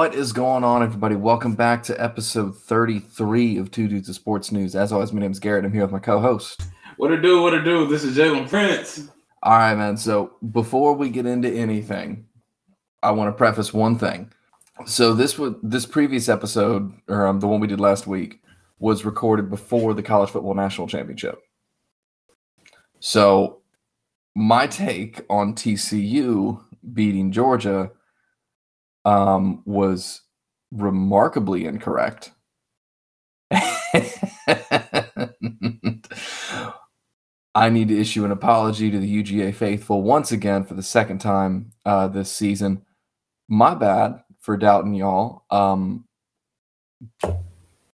What is going on, everybody? Welcome back to episode 33 of Two Dudes of Sports News. As always, my name is Garrett. I'm here with my co-host. What to do? What to do? This is Jalen Prince. All right, man. So before we get into anything, I want to preface one thing. So this was this previous episode, or um, the one we did last week, was recorded before the college football national championship. So my take on TCU beating Georgia um, was remarkably incorrect. I need to issue an apology to the UGA faithful once again for the second time uh, this season. My bad for doubting y'all. Um,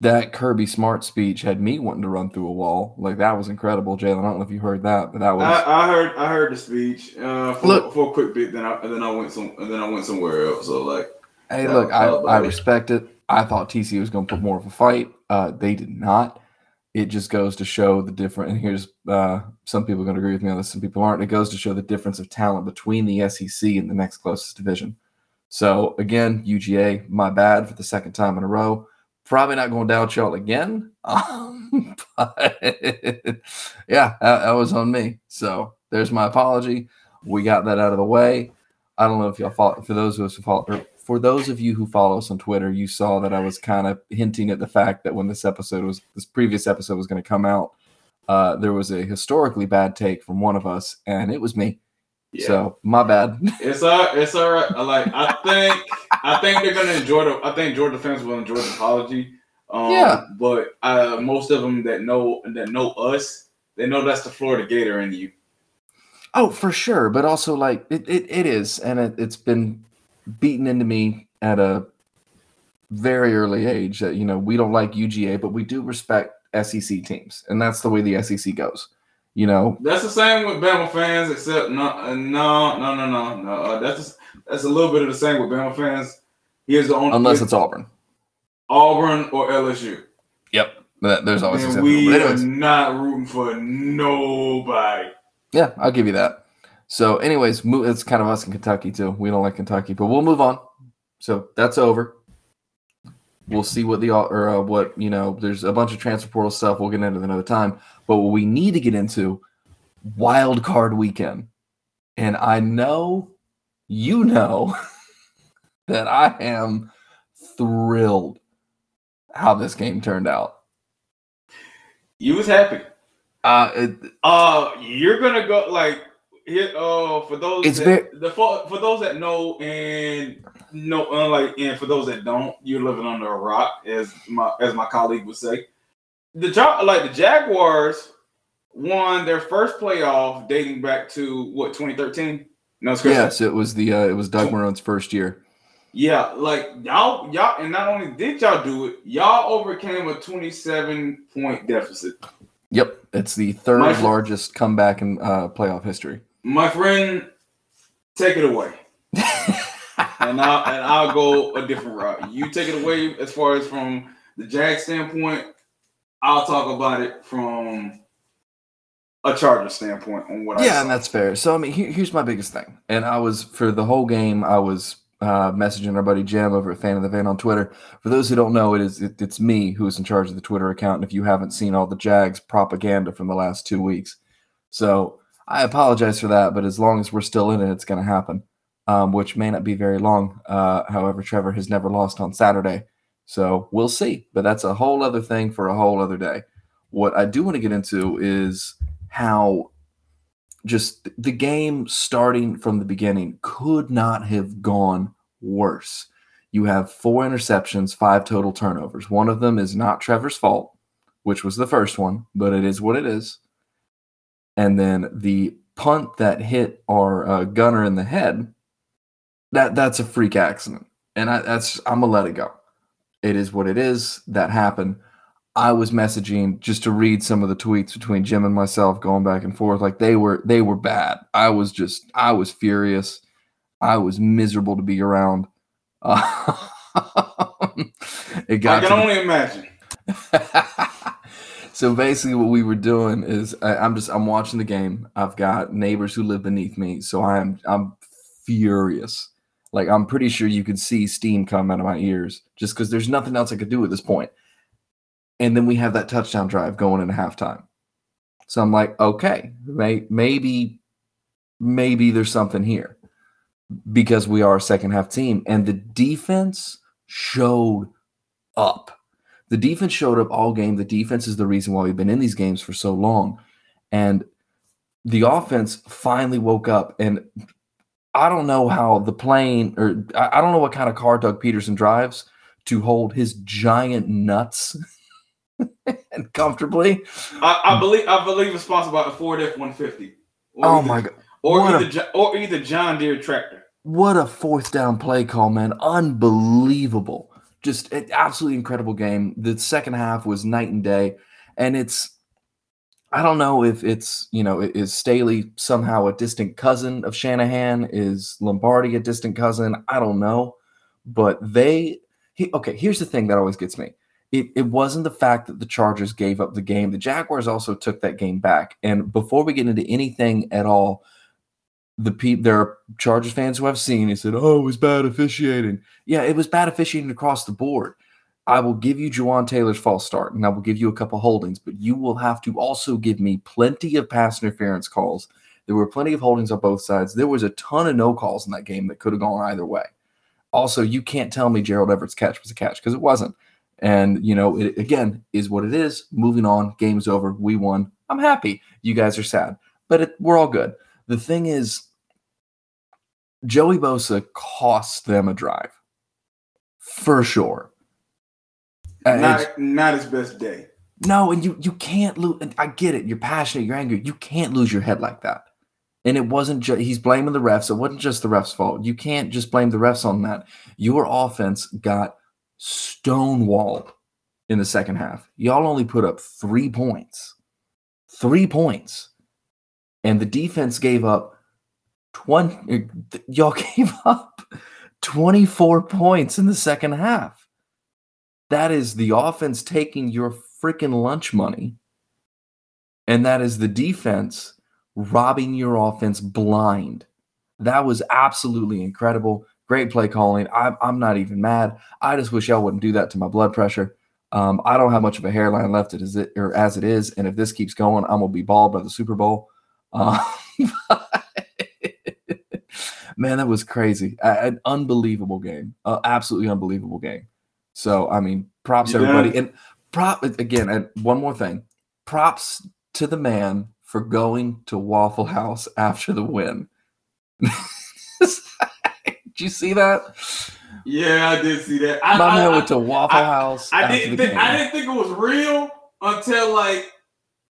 that Kirby Smart speech had me wanting to run through a wall. Like that was incredible, Jalen. I don't know if you heard that, but that was. I, I heard. I heard the speech uh, for, look, for a quick bit. Then I then I went some. And then I went somewhere else. So like. Hey, look, I, I respect it. I thought TC was going to put more of a fight. Uh, they did not. It just goes to show the difference. And here's uh, some people are going to agree with me on this. Some people aren't. It goes to show the difference of talent between the SEC and the next closest division. So again, UGA, my bad for the second time in a row. Probably not going to doubt y'all again. Um, but yeah, that, that, was on me. So there's my apology. We got that out of the way. I don't know if y'all follow. For those of us who follow, for those of you who follow us on Twitter, you saw that I was kind of hinting at the fact that when this episode was, this previous episode was going to come out, uh, there was a historically bad take from one of us, and it was me. Yeah. So my bad. It's all it's all right. Like I think I think they're gonna enjoy the. I think Georgia fans will enjoy the apology. Um, yeah. But uh, most of them that know that know us, they know that's the Florida Gator in you. Oh, for sure. But also, like it, it, it is, and it, it's been beaten into me at a very early age that you know we don't like UGA, but we do respect SEC teams, and that's the way the SEC goes. You know, that's the same with Bama fans, except no, no, no, no, no, no. Uh, that's that's a little bit of the same with Bama fans. Here's the only unless it's Auburn, Auburn or LSU. Yep, there's always. And we are not rooting for nobody. Yeah, I'll give you that. So, anyways, it's kind of us in Kentucky too. We don't like Kentucky, but we'll move on. So that's over. We'll see what the or uh, what you know. There's a bunch of transfer portal stuff. We'll get into another time. But what we need to get into wild card weekend, and I know you know that I am thrilled how this game turned out. You was happy. Uh, it, uh, you're gonna go like here. Uh, for those it's that, very, the for, for those that know and no, unlike and for those that don't, you're living under a rock, as my as my colleague would say. The job like the Jaguars won their first playoff dating back to what 2013. No, it's yes, it was the uh, it was Doug Marrone's first year. Yeah, like y'all, y'all, and not only did y'all do it, y'all overcame a 27 point deficit. Yep, it's the third my largest comeback in uh, playoff history. My friend, take it away. and I'll and I'll go a different route. You take it away as far as from the Jag standpoint. I'll talk about it from a Charger standpoint on what. Yeah, and that's fair. So I mean, here, here's my biggest thing, and I was for the whole game. I was uh, messaging our buddy Jim over at Fan of the Van on Twitter. For those who don't know, it is it, it's me who is in charge of the Twitter account. And if you haven't seen all the Jags propaganda from the last two weeks, so I apologize for that. But as long as we're still in it, it's going to happen um, which may not be very long. Uh, however, Trevor has never lost on Saturday. So we'll see. But that's a whole other thing for a whole other day. What I do want to get into is how just the game starting from the beginning could not have gone worse. You have four interceptions, five total turnovers. One of them is not Trevor's fault, which was the first one, but it is what it is. And then the punt that hit our uh, gunner in the head that that's a freak accident, and I, that's I'm gonna let it go. It is what it is. That happened. I was messaging just to read some of the tweets between Jim and myself, going back and forth. Like they were they were bad. I was just I was furious. I was miserable to be around. Uh, it got. I can only imagine. so basically, what we were doing is I, I'm just I'm watching the game. I've got neighbors who live beneath me, so I am I'm furious Like I'm pretty sure you could see steam come out of my ears just because there's nothing else I could do at this point. And then we have that touchdown drive going into halftime. So I'm like, okay, may, maybe, maybe there's something here because we are a second half team. And the defense showed up. The defense showed up all game. The defense is the reason why we've been in these games for so long. And the offense finally woke up. And I don't know how the plane, or I don't know what kind of car Doug Pederson drives to hold his giant nuts and comfortably. I, I, believe I believe it's sponsored by a Ford F one fifty. Oh my god! Or either a, or either John Deere tractor. What a fourth down play call, man! Unbelievable. Just an absolutely incredible game. The second half was night and day, and it's I don't know if it's you know is Staley somehow a distant cousin of Shanahan? Is Lombardi a distant cousin? I don't know, but they. He, okay, here's the thing that always gets me it, it wasn't the fact that the Chargers gave up the game. The Jaguars also took that game back. And before we get into anything at all, the pe- there are Chargers fans who I've seen and said, "Oh, it was bad officiating." Yeah, it was bad officiating across the board. I will give you Jawaan Taylor's false start, and I will give you a couple holdings, but you will have to also give me plenty of pass interference calls. There were plenty of holdings on both sides. There was a ton of no calls in that game that could have gone either way. Also, you can't tell me Gerald Everett's catch was a catch because it wasn't. And, you know, it again is what it is. Moving on, game's over. We won. I'm happy. You guys are sad, but it, we're all good. The thing is, Joey Bosa cost them a drive for sure. Uh, not, not his best day. No, and you you can't lose. I get it. You're passionate. You're angry. You can't lose your head like that. And it wasn't just he's blaming the refs. It wasn't just the refs' fault. You can't just blame the refs on that. Your offense got stonewalled in the second half. Y'all only put up three points. Three points. And the defense gave up 20. Y'all gave up 24 points in the second half. That is the offense taking your freaking lunch money. And that is the defense robbing your offense blind. That was absolutely incredible. Great play calling. I'm, I'm not even mad. I just wish y'all wouldn't do that to my blood pressure. Um, I don't have much of a hairline left as it or as it is, and if this keeps going, I'm gonna be bald by the Super Bowl. Uh, man, that was crazy. an unbelievable game. Uh, absolutely unbelievable game. So, I mean, props yeah. everybody. And prop again. And one more thing, props to the man for going to Waffle House after the win. Did you see that? Yeah, I did see that. I, My I, man went to Waffle I, House. I, didn't. Think, I didn't think it was real until like,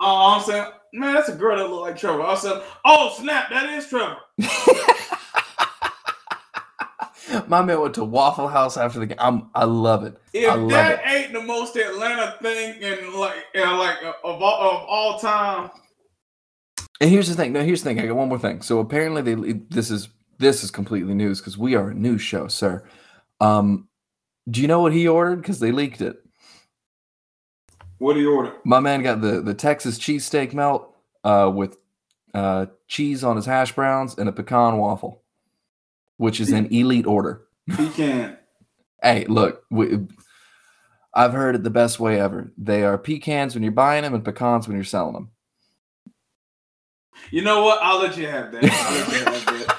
oh, I'm saying, man, that's a girl that look like Trevor. I said, oh snap, that is Trevor. My man went to Waffle House after the game. I'm, I love it. If love that it. ain't the most Atlanta thing in like, like of all, of all time. And here's the thing. No, here's the thing. I got one more thing. So apparently, they this is this is completely news because we are a news show, sir. Um, do you know what he ordered? Because they leaked it. What did he order? My man got the the Texas cheesesteak melt uh, with uh, cheese on his hash browns and a pecan waffle, which is he, an elite order. He can. hey, look, we, I've heard it the best way ever. They are pecans when you're buying them and pecans when you're selling them. You know what? I'll let you have that.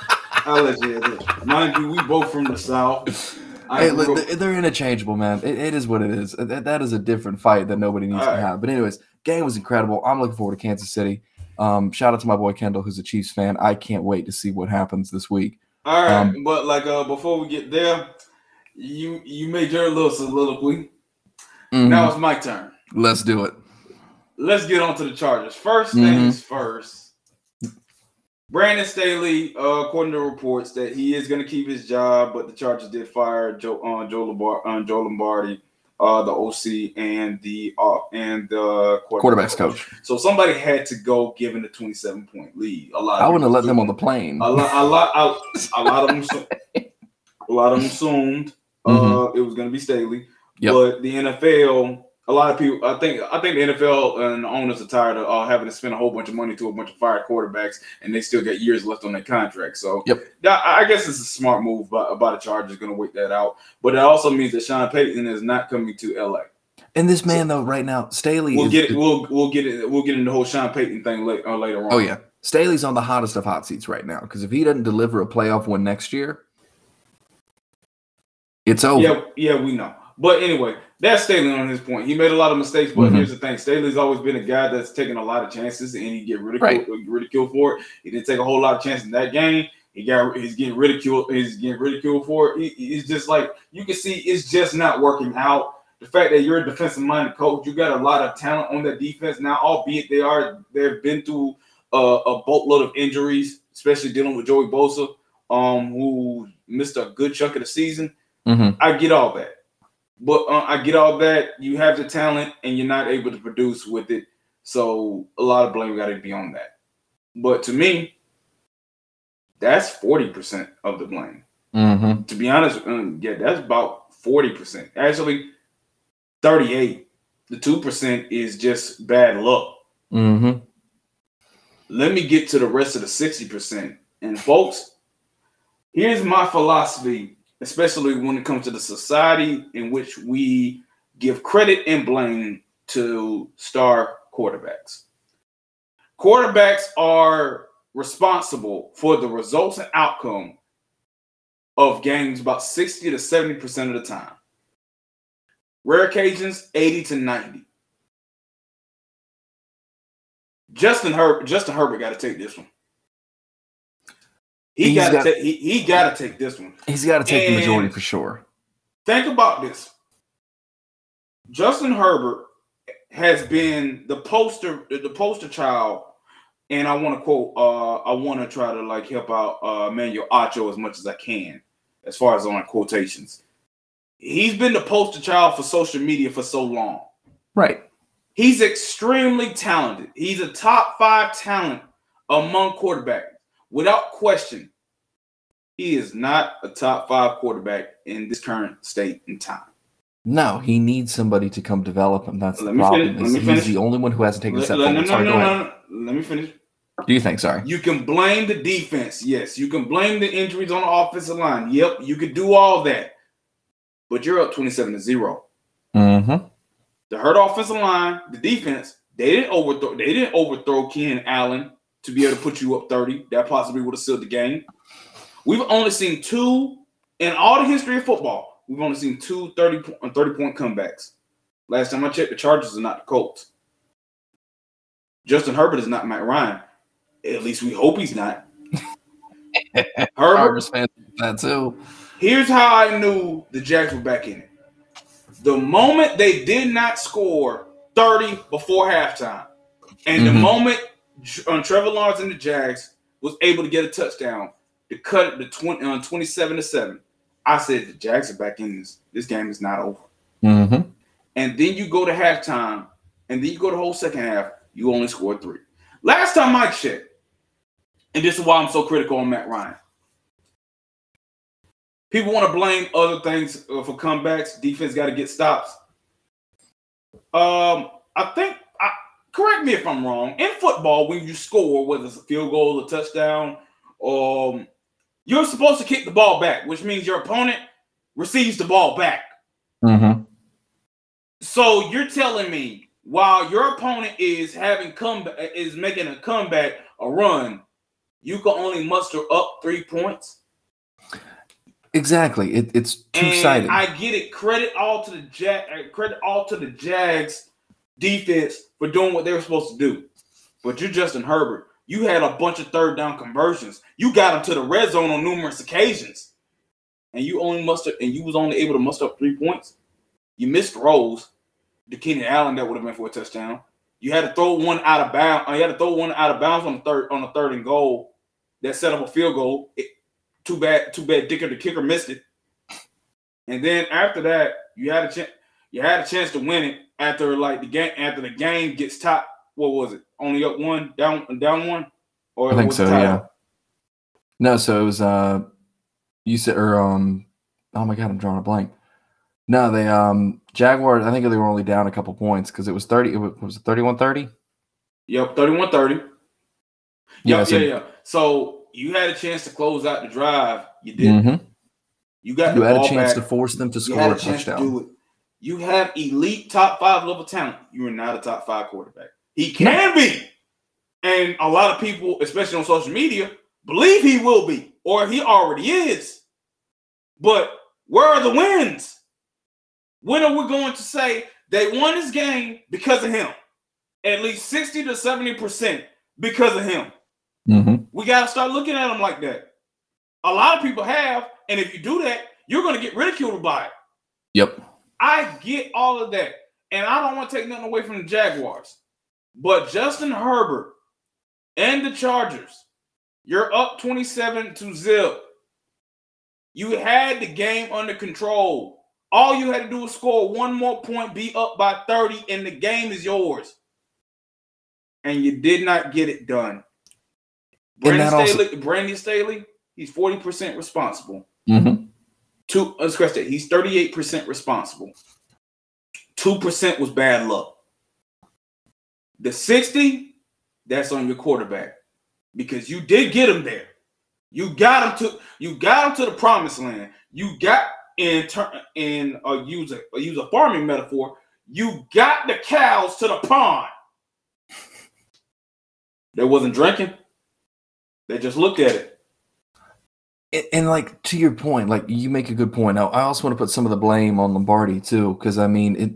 I'll let you have that. I'll let you Mind you, we both from the south. Hey, look, they're interchangeable, man. It, it is what it is. That, that is a different fight that nobody needs All to right. have. But anyways, game was incredible. I'm looking forward to Kansas City. Um, shout out to my boy Kendall, who's a Chiefs fan. I can't wait to see what happens this week. All right, um, but like uh, before we get there, you you made your little soliloquy. Mm-hmm. Now it's my turn. Let's do it. Let's get on to the Chargers. 1st mm-hmm. things first. Brandon Staley, uh, according to reports, that he is going to keep his job, but the Chargers did fire Joe uh, Joe, Lombardi, uh, Joe Lombardi, uh, the OC, and the uh, and the quarterback's coach. So somebody had to go, given the twenty-seven point lead. A lot. I wouldn't have let them on the plane. A lot. A lot. A, a lot of them. a lot of them assumed uh, mm-hmm. it was going to be Staley, yep. but the NFL a lot of people. I think I think the NFL and the owners are tired of uh, having to spend a whole bunch of money to a bunch of fired quarterbacks, and they still get years left on their contract. So, yep. I guess it's a smart move by, by the Chargers going to wait that out. But it also means that Sean Payton is not coming to LA. And this man, so, though, right now, Staley. We'll is, get it. We'll we'll get it. We'll get into the whole Sean Payton thing later, uh, later on. Oh yeah, Staley's on the hottest of hot seats right now because if he doesn't deliver a playoff win next year, it's over. Yeah, yeah, we know. But anyway, that's Staley on his point. He made a lot of mistakes, but mm-hmm. here's the thing: Staley's always been a guy that's taken a lot of chances, and he get ridiculed, right. ridiculed for it. He didn't take a whole lot of chances in that game. He got he's getting ridiculed. He's getting ridiculed for it. He, just like you can see, it's just not working out. The fact that you're a defensive minded coach, you got a lot of talent on that defense now. Albeit they are they've been through a, a boatload of injuries, especially dealing with Joey Bosa, um, who missed a good chunk of the season. Mm-hmm. I get all that. But uh, I get all that. You have the talent and you're not able to produce with it. So a lot of blame got to be on that. But to me, that's 40% of the blame. Mm-hmm. To be honest, um, yeah, that's about 40%. Actually, 38. The 2% is just bad luck. Mm-hmm. Let me get to the rest of the 60%. And folks, here's my philosophy especially when it comes to the society in which we give credit and blame to star quarterbacks. Quarterbacks are responsible for the results and outcome of games about 60 to 70% of the time. Rare occasions, 80 to 90. Justin Herbert, Justin Herbert got to take this one. He got to he, he got to take this one. He's got to take and the majority for sure. Think about this. Justin Herbert has been the poster the poster child, and I want to quote. Uh, I want to try to like help out uh, Emmanuel Acho as much as I can, as far as on quotations. He's been the poster child for social media for so long. Right. He's extremely talented. He's a top five talent among quarterbacks without question, he is not a top five quarterback in this current state and time. No, he needs somebody to come develop him. That's let the problem. Finish, he's the only one who hasn't taken a step forward. No, no, Sorry, no, no, no, Let me finish. Do you think? Sorry. You can blame the defense. Yes. You can blame the injuries on the offensive line. Yep. You could do all that. But you're up 27 to 0. Mm-hmm. The hurt offensive line, the defense, they didn't overthrow, they didn't overthrow Keenan Allen to be able to put you up 30. That possibly would have sealed the game. We've only seen two in all the history of football. We've only seen two 30 point, uh, 30 point comebacks. Last time I checked, the Chargers are not the Colts. Justin Herbert is not Matt Ryan. At least we hope he's not. Herbert fans that too. Here's how I knew the Jags were back in it. The moment they did not score 30 before halftime, and mm-hmm. the moment on Trevor Lawrence and the Jags was able to get a touchdown to cut it to 20 on uh, 27 to 7. I said the Jags are back in this. This game is not over. Mm-hmm. And then you go to halftime, and then you go to the whole second half, you only scored three. Last time I checked, and this is why I'm so critical on Matt Ryan. People want to blame other things uh, for comebacks. Defense got to get stops. Um, I think correct me if I'm wrong. In football, when you score, whether it's a field goal, a touchdown, um, you're supposed to kick the ball back, which means your opponent receives the ball back. Mm-hmm. So you're telling me while your opponent is having come is making a comeback, a run, you can only muster up three points. Exactly. It, it's two sided. I get it. Credit all to the Jag. Credit all to the Jags defense for doing what they were supposed to do. But you're Justin Herbert. You had a bunch of third down conversions. You got them to the red zone on numerous occasions. And you only mustered and you was only able to muster up three points. You missed rolls to Keenan Allen that would have been for a touchdown. You had to throw one out of bounds. Uh, you had to throw one out of bounds on the third on the third and goal that set up a field goal. It, too bad, too bad Dicker the kicker missed it. And then after that, you had a chance. You had a chance to win it after like the game after the game gets top. What was it? Only up one, down down one, or I think so. Yeah. No, so it was. uh You said or um. Oh my god, I'm drawing a blank. No, they um Jaguars. I think they were only down a couple points because it was thirty. It was, was it 31-30? Yep, 31-30. Yeah, so, yeah, yeah. So you had a chance to close out the drive. You didn't. Mm-hmm. You got you had a chance back. to force them to score a, a touchdown. You have elite top five level talent. You are not a top five quarterback. He can be, and a lot of people, especially on social media, believe he will be, or he already is. But where are the wins? When are we going to say they won this game because of him? At least 60 to 70% because of him. Mm-hmm. We got to start looking at him like that. A lot of people have, and if you do that, you're going to get ridiculed by it. Yep. I get all of that. And I don't want to take nothing away from the Jaguars. But Justin Herbert and the Chargers, you're up 27 to zip. You had the game under control. All you had to do was score one more point, be up by 30, and the game is yours. And you did not get it done. Brandon Staley, also- Brandon Staley, he's 40% responsible. Mm-hmm. Two, let's scratch that. He's 38% responsible. 2% was bad luck. The 60, that's on your quarterback. Because you did get him there. You got him to you got him to the promised land. You got in turn in a use a, uh, use a farming metaphor. You got the cows to the pond. They wasn't drinking. They just looked at it. And, like to your point, like you make a good point. Now, I also want to put some of the blame on Lombardi too, because I mean, it.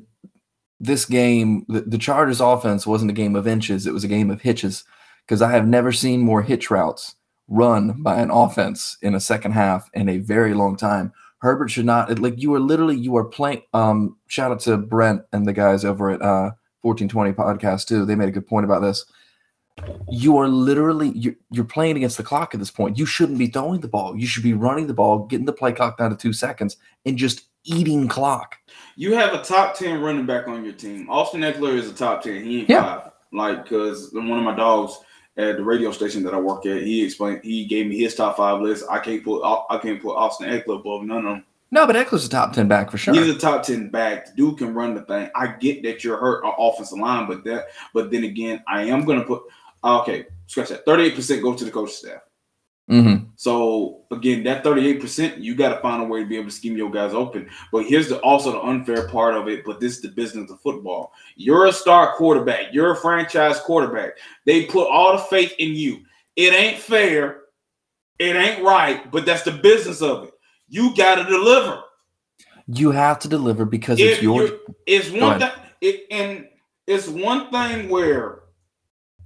This game, the, the Chargers' offense wasn't a game of inches; it was a game of hitches. Because I have never seen more hitch routes run by an offense in a second half in a very long time. Herbert should not like you are literally you are playing. Um, shout out to Brent and the guys over at uh 1420 podcast too. They made a good point about this you are literally you're, you're playing against the clock at this point. You shouldn't be throwing the ball. You should be running the ball, getting the play clock down to two seconds, and just eating clock. You have a top ten running back on your team. Austin Ekeler is a top ten. He ain't yeah. five. Like because one of my dogs at the radio station that I work at, he explained he gave me his top five list. I can't put I can't put Austin Ekeler above none of them. No, but Ekeler's a top ten back for sure. He's a top ten back. The dude can run the thing. I get that you're hurt on offensive line, but that but then again, I am gonna put Okay, scratch that. Thirty-eight percent go to the coaching staff. Mm-hmm. So again, that thirty-eight percent, you got to find a way to be able to scheme your guys open. But here's the also the unfair part of it. But this is the business of football. You're a star quarterback. You're a franchise quarterback. They put all the faith in you. It ain't fair. It ain't right. But that's the business of it. You got to deliver. You have to deliver because if it's your. It's one thing. It, and it's one thing where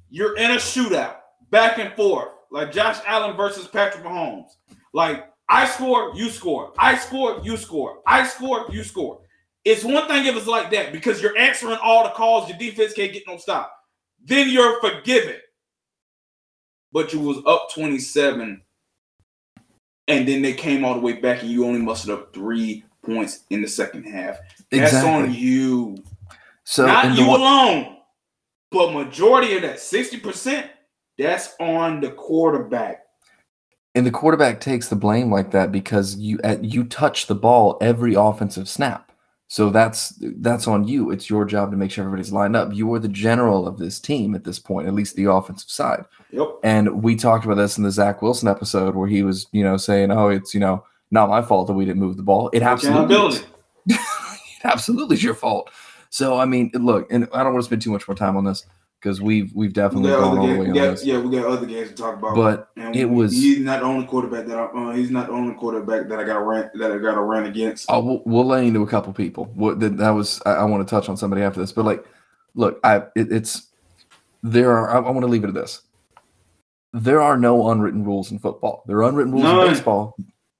you're in a shootout, back and forth, like Josh Allen versus Patrick Mahomes. Like I score, you score. I score, you score. I score, you score. It's one thing if it's like that because you're answering all the calls, your defense can't get no stop. Then you're forgiven. But you was up 27, and then they came all the way back, and you only mustered up three points in the second half. That's exactly. on you. So not you alone. But majority of that, 60%, that's on the quarterback. And the quarterback takes the blame like that because you at, you touch the ball every offensive snap. So that's that's on you. It's your job to make sure everybody's lined up. You are the general of this team at this point, at least the offensive side. Yep. And we talked about this in the Zach Wilson episode where he was, you know, saying, "Oh, it's you know not my fault that we didn't move the ball. It absolutely, it absolutely is your fault." So I mean, look, and I don't want to spend too much more time on this because we've we've definitely we gone all the way got, this. Yeah, we got other games to talk about. But and it was he's not the only quarterback that I, uh, he's not the only quarterback that I got ran that I got to run against. Oh, we'll, we'll lay into a couple people. What that, that was I, I, want to touch on somebody after this, but like, look, I it, it's there are I, I want to leave it at this. There are no unwritten rules in football. There are unwritten rules None. in baseball.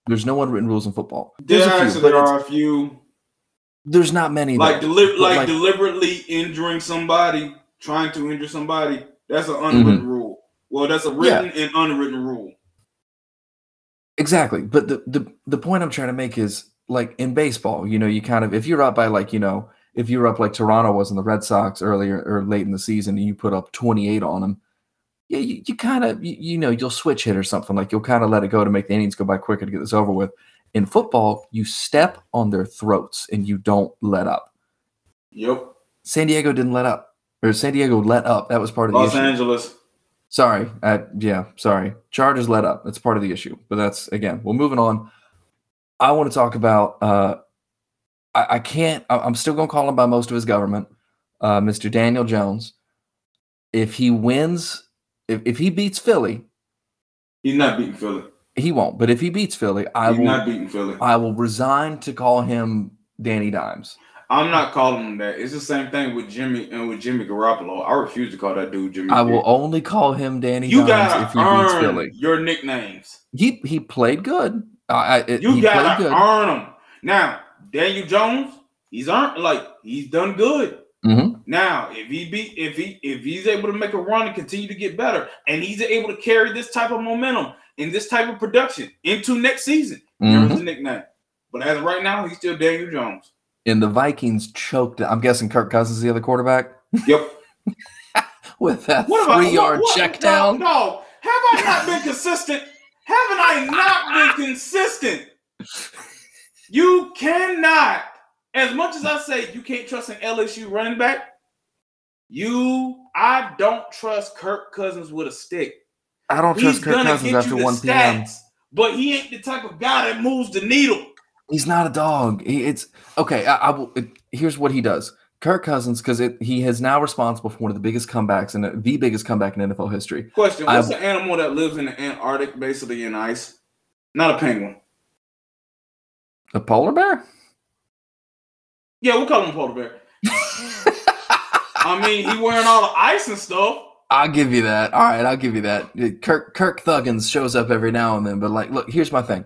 There's no unwritten rules in football. There's yeah, few, there are a few there's not many. Like, deli- like, like, deliberately injuring somebody, trying to injure somebody. That's an unwritten mm-hmm. rule. Well, that's a written yeah. and unwritten rule. Exactly. But the, the the point I'm trying to make is like in baseball, you know, you kind of if you're up by like, you know, if you're up like Toronto was in the Red Sox earlier or late in the season and you put up 28 on them, yeah, you, you kind of you, you know, you'll switch hit or something. Like you'll kind of let it go to make the innings go by quicker to get this over with In football, you step on their throats and you don't let up. Yep. San Diego didn't let up, or San Diego let up. That was part of the Los. Angeles. Sorry, I, yeah, sorry. Chargers let up. That's part of the issue. But that's again. Well, moving on. I want to talk about. Uh, I, I can't. I, I'm still going to call him by most of his government, uh, Mr. Daniel Jones. If he wins, if, if he beats Philly, he's not beating Philly. He won't. But if he beats Philly, I he's will not beating Philly. I will resign to call him Danny Dimes. I'm not calling him that. It's the same thing with Jimmy and with Jimmy Garoppolo. I refuse to call that dude Jimmy. I will only call him Danny. You gotta if he beats Philly. your nicknames. He he played good. I, it, you gotta earn them. Now Daniel Jones, he's earned like he's done good. Mm-hmm. Now, if he be if he if he's able to make a run and continue to get better, and he's able to carry this type of momentum and this type of production into next season, mm-hmm. here's the nickname. But as of right now, he's still Daniel Jones and the Vikings choked. It. I'm guessing Kirk Cousins is the other quarterback. Yep. With that three yard check down. No, no, have I not been consistent? Haven't I not been consistent? You cannot, as much as I say you can't trust an LSU running back, you, I don't trust Kirk Cousins with a stick. I don't trust Kirk Cousins after 1 p.m. Stats, but he ain't the type of guy that moves the needle. He's not a dog. He, it's okay. I, I will. It, here's what he does. Kirk Cousins, because he is now responsible for one of the biggest comebacks and the biggest comeback in NFL history. Question: What's the animal that lives in the Antarctic, basically in ice? Not a penguin. A polar bear? Yeah, we'll call him a polar bear. I mean, he wearing all the ice and stuff. I'll give you that. All right, I'll give you that. Kirk Kirk Thuggins shows up every now and then, but like, look, here's my thing.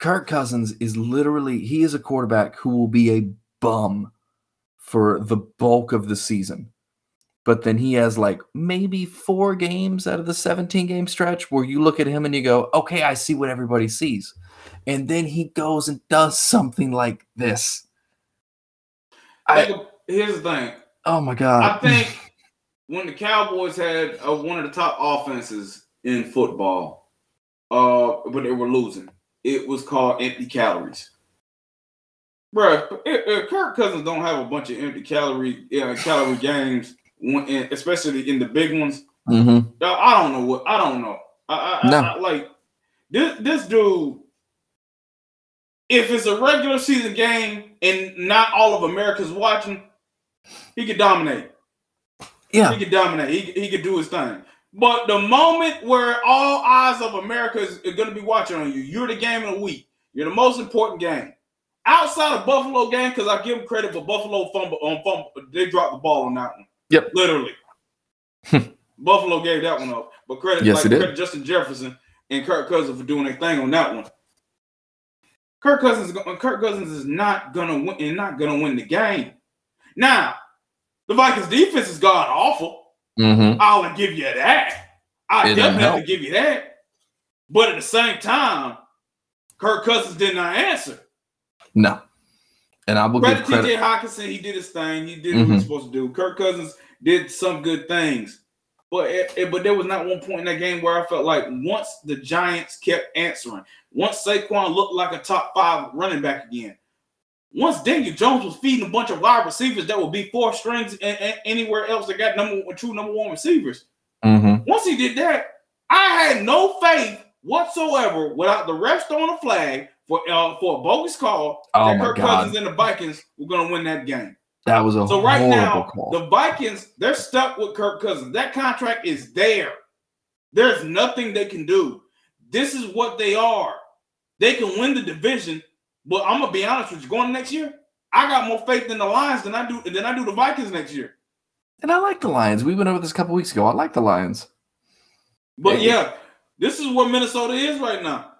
Kirk Cousins is literally he is a quarterback who will be a bum for the bulk of the season. But then he has like maybe four games out of the 17 game stretch where you look at him and you go, okay, I see what everybody sees. And then he goes and does something like this. I, here's the thing. Oh my God. I think when the Cowboys had uh, one of the top offenses in football, uh, but they were losing, it was called empty calories. Bro, Kirk Cousins don't have a bunch of empty calorie uh, calorie games, especially in the big ones. Mm-hmm. I don't know what I don't know. I, I, no. I, like this this dude. If it's a regular season game and not all of America's watching, he could dominate. Yeah, he could dominate. He he could do his thing. But the moment where all eyes of America is, going to be watching on you, you're the game of the week. You're the most important game. Outside of Buffalo game, because I give them credit for Buffalo fumble on um, fumble, they dropped the ball on that one. Yep, literally. Buffalo gave that one up, but credit yes, like credit Justin Jefferson and Kirk Cousins for doing their thing on that one. Kirk Cousins, Kirk Cousins is not gonna win, and not gonna win the game. Now, the Vikings defense is god awful. Mm-hmm. I'll give you that. I it definitely give you that. But at the same time, Kirk Cousins did not answer. No. And I will credit give credit. TJ Hockenson, he did his thing. He did mm-hmm. what he was supposed to do. Kirk Cousins did some good things. But it, it, but there was not one point in that game where I felt like once the Giants kept answering, once Saquon looked like a top five running back again, once Daniel Jones was feeding a bunch of wide receivers that would be four strings and, and anywhere else that got number one, true number one receivers. Mm-hmm. Once he did that, I had no faith whatsoever without the refs throwing a flag for uh, for a bogus call oh that Kirk God. Cousins and the Vikings were going to win that game. That was a so right now call. the Vikings they're stuck with Kirk Cousins. That contract is there. There's nothing they can do. This is what they are. They can win the division but I'm gonna be honest with you. Going next year, I got more faith in the Lions than I do than I do the Vikings next year. And I like the Lions. We went over this a couple weeks ago. I like the Lions. But yeah, this is what Minnesota is right now.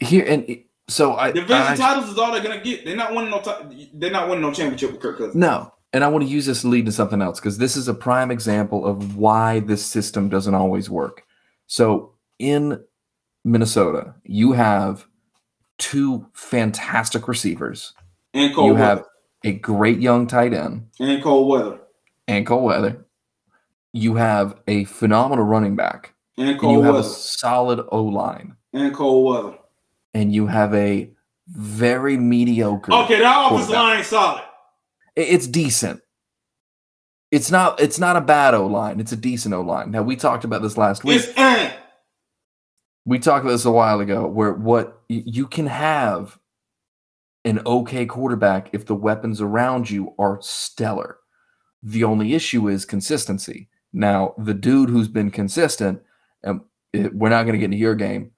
Here and so I division I, titles is all they're gonna get. They're not winning no. T- they're not winning no championship with Kirk Cousins. No, and I want to use this to lead to something else because this is a prime example of why this system doesn't always work. So in Minnesota, you have two fantastic receivers. And cold you weather. have a great young tight end. And cold weather. And cold weather. You have a phenomenal running back. And cold and you have a solid O line. And cold weather. And you have a very mediocre. Okay, that offensive line ain't solid. It's decent. It's not. It's not a bad O line. It's a decent O line. Now we talked about this last week. It's we talked about this a while ago, where what you can have an okay quarterback if the weapons around you are stellar. The only issue is consistency. Now, the dude who's been consistent, and it, we're not going to get into your game.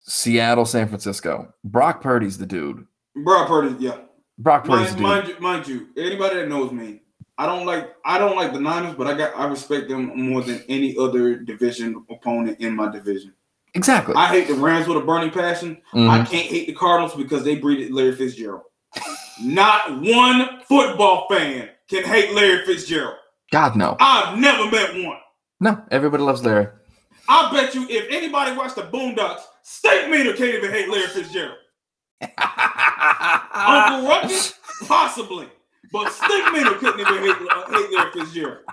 Seattle, San Francisco. Brock Purdy's the dude. Brock Purdy, yeah. Brock Purdy's mind, mind, you, mind you, anybody that knows me, I don't like I don't like the Niners, but I got I respect them more than any other division opponent in my division. Exactly. I hate the Rams with a burning passion. Mm-hmm. I can't hate the Cardinals because they breeded Larry Fitzgerald. Not one football fan can hate Larry Fitzgerald. God no. I've never met one. No, everybody loves Larry. I bet you if anybody watched the Boondocks, Stinkmeaner can't even hate Larry Fitzgerald. Uncle Ruckus, possibly. But Stinkmeaner couldn't even hate, uh, hate Larry Fitzgerald.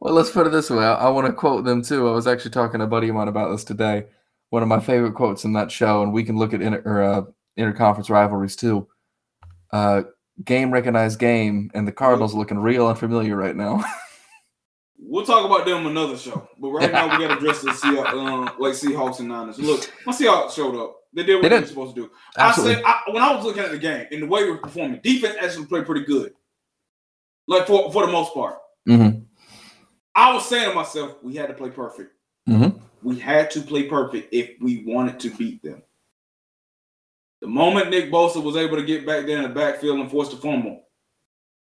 Well, let's put it this way. I, I want to quote them too. I was actually talking to a buddy of mine about this today. One of my favorite quotes in that show, and we can look at inter, or, uh, interconference rivalries too. Uh, game recognized game, and the Cardinals looking real unfamiliar right now. we'll talk about them another show, but right now we got to address the Seahawks, uh, like Seahawks and Niners. Look, my Seahawks showed up. They did what they, they were supposed to do. Absolutely. I said I, when I was looking at the game and the way we were performing, defense actually played pretty good, like for for the most part. Mm-hmm. I was saying to myself, we had to play perfect. Mm-hmm. We had to play perfect if we wanted to beat them. The moment Nick Bosa was able to get back there in the backfield and force the fumble,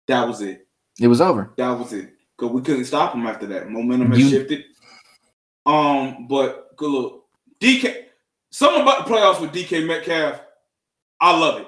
that was it. It was over. That was it. Because we couldn't stop him after that. Momentum had you... shifted. Um, but good look. DK, something about the playoffs with DK Metcalf, I love it.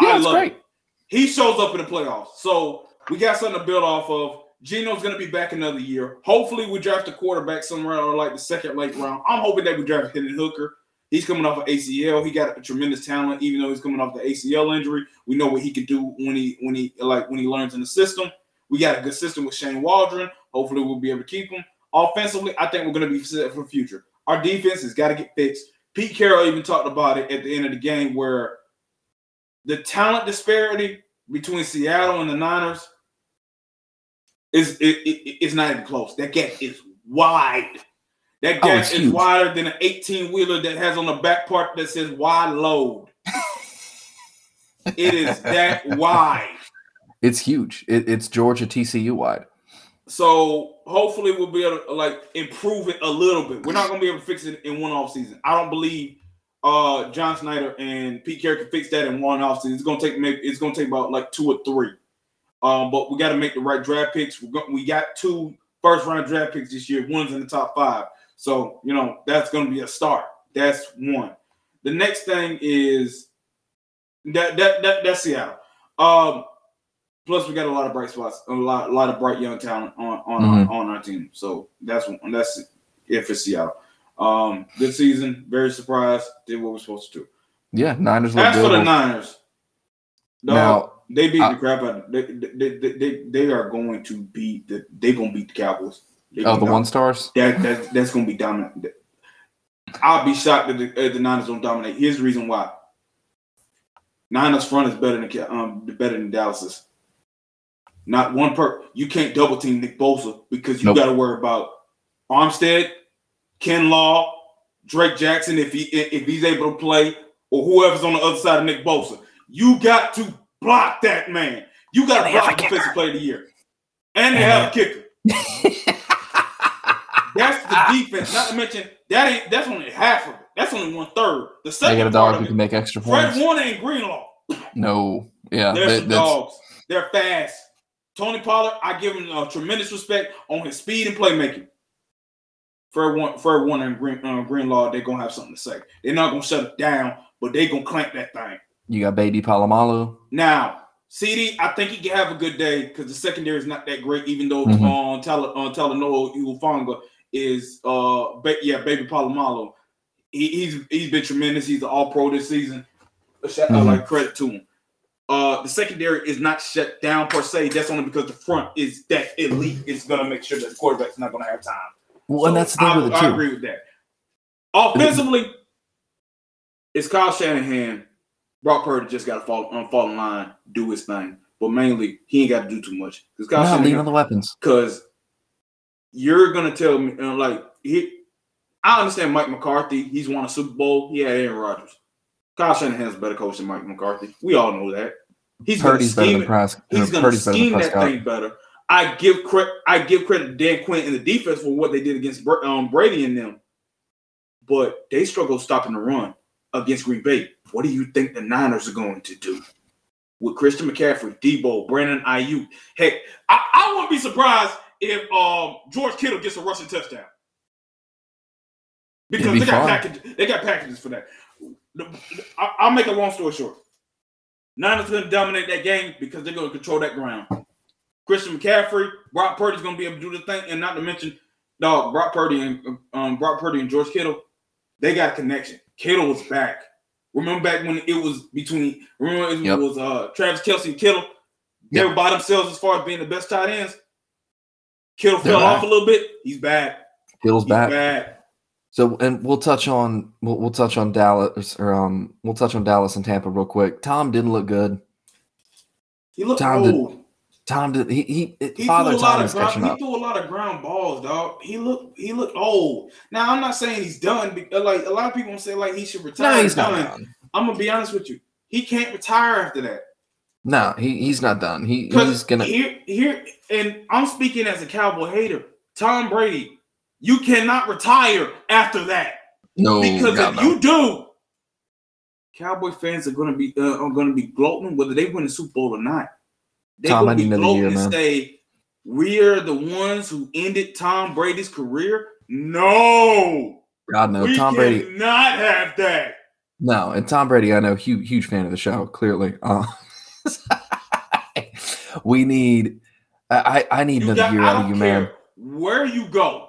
Yeah, I love great. it. He shows up in the playoffs. So we got something to build off of. Geno's going to be back another year. Hopefully, we draft a quarterback somewhere or like the second late round. I'm hoping that we draft Hendon Hooker. He's coming off of ACL. He got a tremendous talent, even though he's coming off the ACL injury. We know what he could do when he when he like when he learns in the system. We got a good system with Shane Waldron. Hopefully, we'll be able to keep him. Offensively, I think we're going to be set for the future. Our defense has got to get fixed. Pete Carroll even talked about it at the end of the game where the talent disparity between Seattle and the Niners is it, it, it's not even close. That gap is wide. That oh, gap oh, is huge. wider than an 18 wheeler that has on the back part that says wide load. it is that wide. It's huge. It, it's Georgia TCU wide. So hopefully we'll be able to like improve it a little bit. We're not gonna be able to fix it in one off season. I don't believe uh John Schneider and Pete Carroll can fix that in one off season. It's gonna take maybe it's gonna take about like two or three. Um, but we got to make the right draft picks. We got, we got two first round draft picks this year. One's in the top five. So, you know, that's to be a start. That's one. The next thing is that that, that that's Seattle. Um, plus we got a lot of bright spots, a lot, a lot of bright young talent on on mm-hmm. our, on our team. So that's that's it for Seattle. Um, good season, very surprised, did what we're supposed to do. Yeah, Niners. As for the Niners, now they beat I, the crap out. Of, they, they, they, they, they are going to beat the. They're gonna beat the Cowboys. Oh, the one stars. That, that that's gonna be dominant. I'll be shocked that the, the Niners don't dominate. Here's the reason why. Niners front is better than um better than Dallas's. Not one per. You can't double team Nick Bosa because you nope. got to worry about Armstead, Kinlaw, Drake Jackson if he if he's able to play, or whoever's on the other side of Nick Bosa. You got to block that man. You got to block defensive player of the year, and they have a kicker. that's the defense. Not to mention that ain't that's only half of it. That's only one third. The second they got a dog who can make extra points. Fred Warner and Greenlaw. No, yeah, they're that, dogs. They're fast. Tony Pollard, I give him a tremendous respect on his speed and playmaking. Fred Warner, Fred Warner and Green, uh, Greenlaw, they're gonna have something to say. They're not gonna shut it down, but they're gonna clank that thing. You got Baby Polamalu. Now, CD, I think he can have a good day because the secondary is not that great, even though mm-hmm. on Tal- on Talanoa is uh ba- yeah, Baby Polamalu. He, he's he's been tremendous. He's an all pro this season. Mm-hmm. I like credit to him. Uh, the secondary is not shut down per se. That's only because the front is that elite. It's gonna make sure that the quarterback's not gonna have time. Well, so and that's the thing I, with it too. I agree with that. Offensively, it's Kyle Shanahan. Brock Purdy just got to fall, um, fall in line, do his thing. But mainly, he ain't got to do too much. Because Kyle Shanahan, lean on the weapons. Because you're gonna tell me, uh, like he, I understand Mike McCarthy. He's won a Super Bowl. He had Aaron Rodgers. Kyle Shanahan's a better coach than Mike McCarthy. We all know that. He's Purdy's gonna scheme He's gonna scheme that thing better. I give credit. I give credit to Dan Quinn and the defense for what they did against um, Brady and them, but they struggle stopping the run against Green Bay. What do you think the Niners are going to do with Christian McCaffrey, Deebo, Brandon Aiyuk? Heck, I, I wouldn't be surprised if um, George Kittle gets a rushing touchdown because be they got packages. They got packages for that. I'll make a long story short. Niners going to dominate that game because they're going to control that ground. Christian McCaffrey, Brock Purdy's going to be able to do the thing, and not to mention, dog, Brock Purdy and um, Brock Purdy and George Kittle, they got a connection. Kittle was back. Remember back when it was between remember it yep. was uh, Travis Kelce and Kittle. They yep. were by themselves as far as being the best tight ends. Kittle They're fell off a little bit. He's back. Kittle's He's back. So, and we'll touch on we'll, we'll touch on Dallas or um we'll touch on Dallas and Tampa real quick. Tom didn't look good. He looked Tom old. Did, Tom did he he, he father threw a lot of ground, he threw a lot of ground balls, dog. He looked he looked old. Now I'm not saying he's done. Like a lot of people say, like he should retire. No, he's done. not done. I'm gonna be honest with you. He can't retire after that. No, he, he's not done. He he's gonna here here and I'm speaking as a cowboy hater. Tom Brady, you cannot retire after that. No, because if no. you do, Cowboy fans are gonna be uh, are gonna be gloating whether they win the Super Bowl or not. They're Tom, gonna be gloating year, and say we're the ones who ended Tom Brady's career. No, God no, we Tom Brady not have that. No, and Tom Brady, I know, huge huge fan of the show. Clearly, uh, we need. I I need you another got, year out of you, man. Where you go?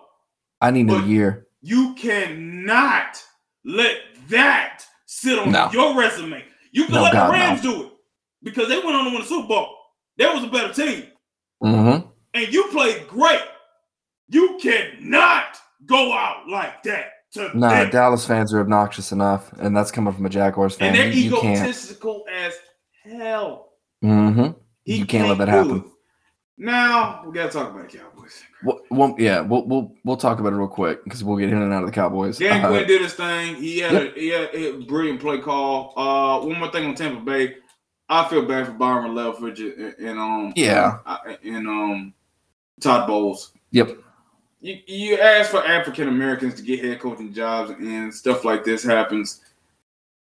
I need a year. You cannot let that sit on no. your resume. You can no, let God, the Rams no. do it because they went on to win the Super Bowl. That was a better team. Mm-hmm. And you played great. You cannot go out like that. To nah, them. Dallas fans are obnoxious enough, and that's coming from a Jaguars fan. And they're you, egotistical you as hell. Mm-hmm. you can't, can't let that happen. Now we gotta talk about the Cowboys. Well, well, yeah, we'll we'll we'll talk about it real quick because we'll get in and out of the Cowboys. Dan uh, Quinn did his thing. He had, yep. a, he had a brilliant play call. Uh, one more thing on Tampa Bay. I feel bad for Byron Leftwich and, and um yeah and um Todd Bowles. Yep. You you ask for African Americans to get head coaching jobs and stuff like this happens.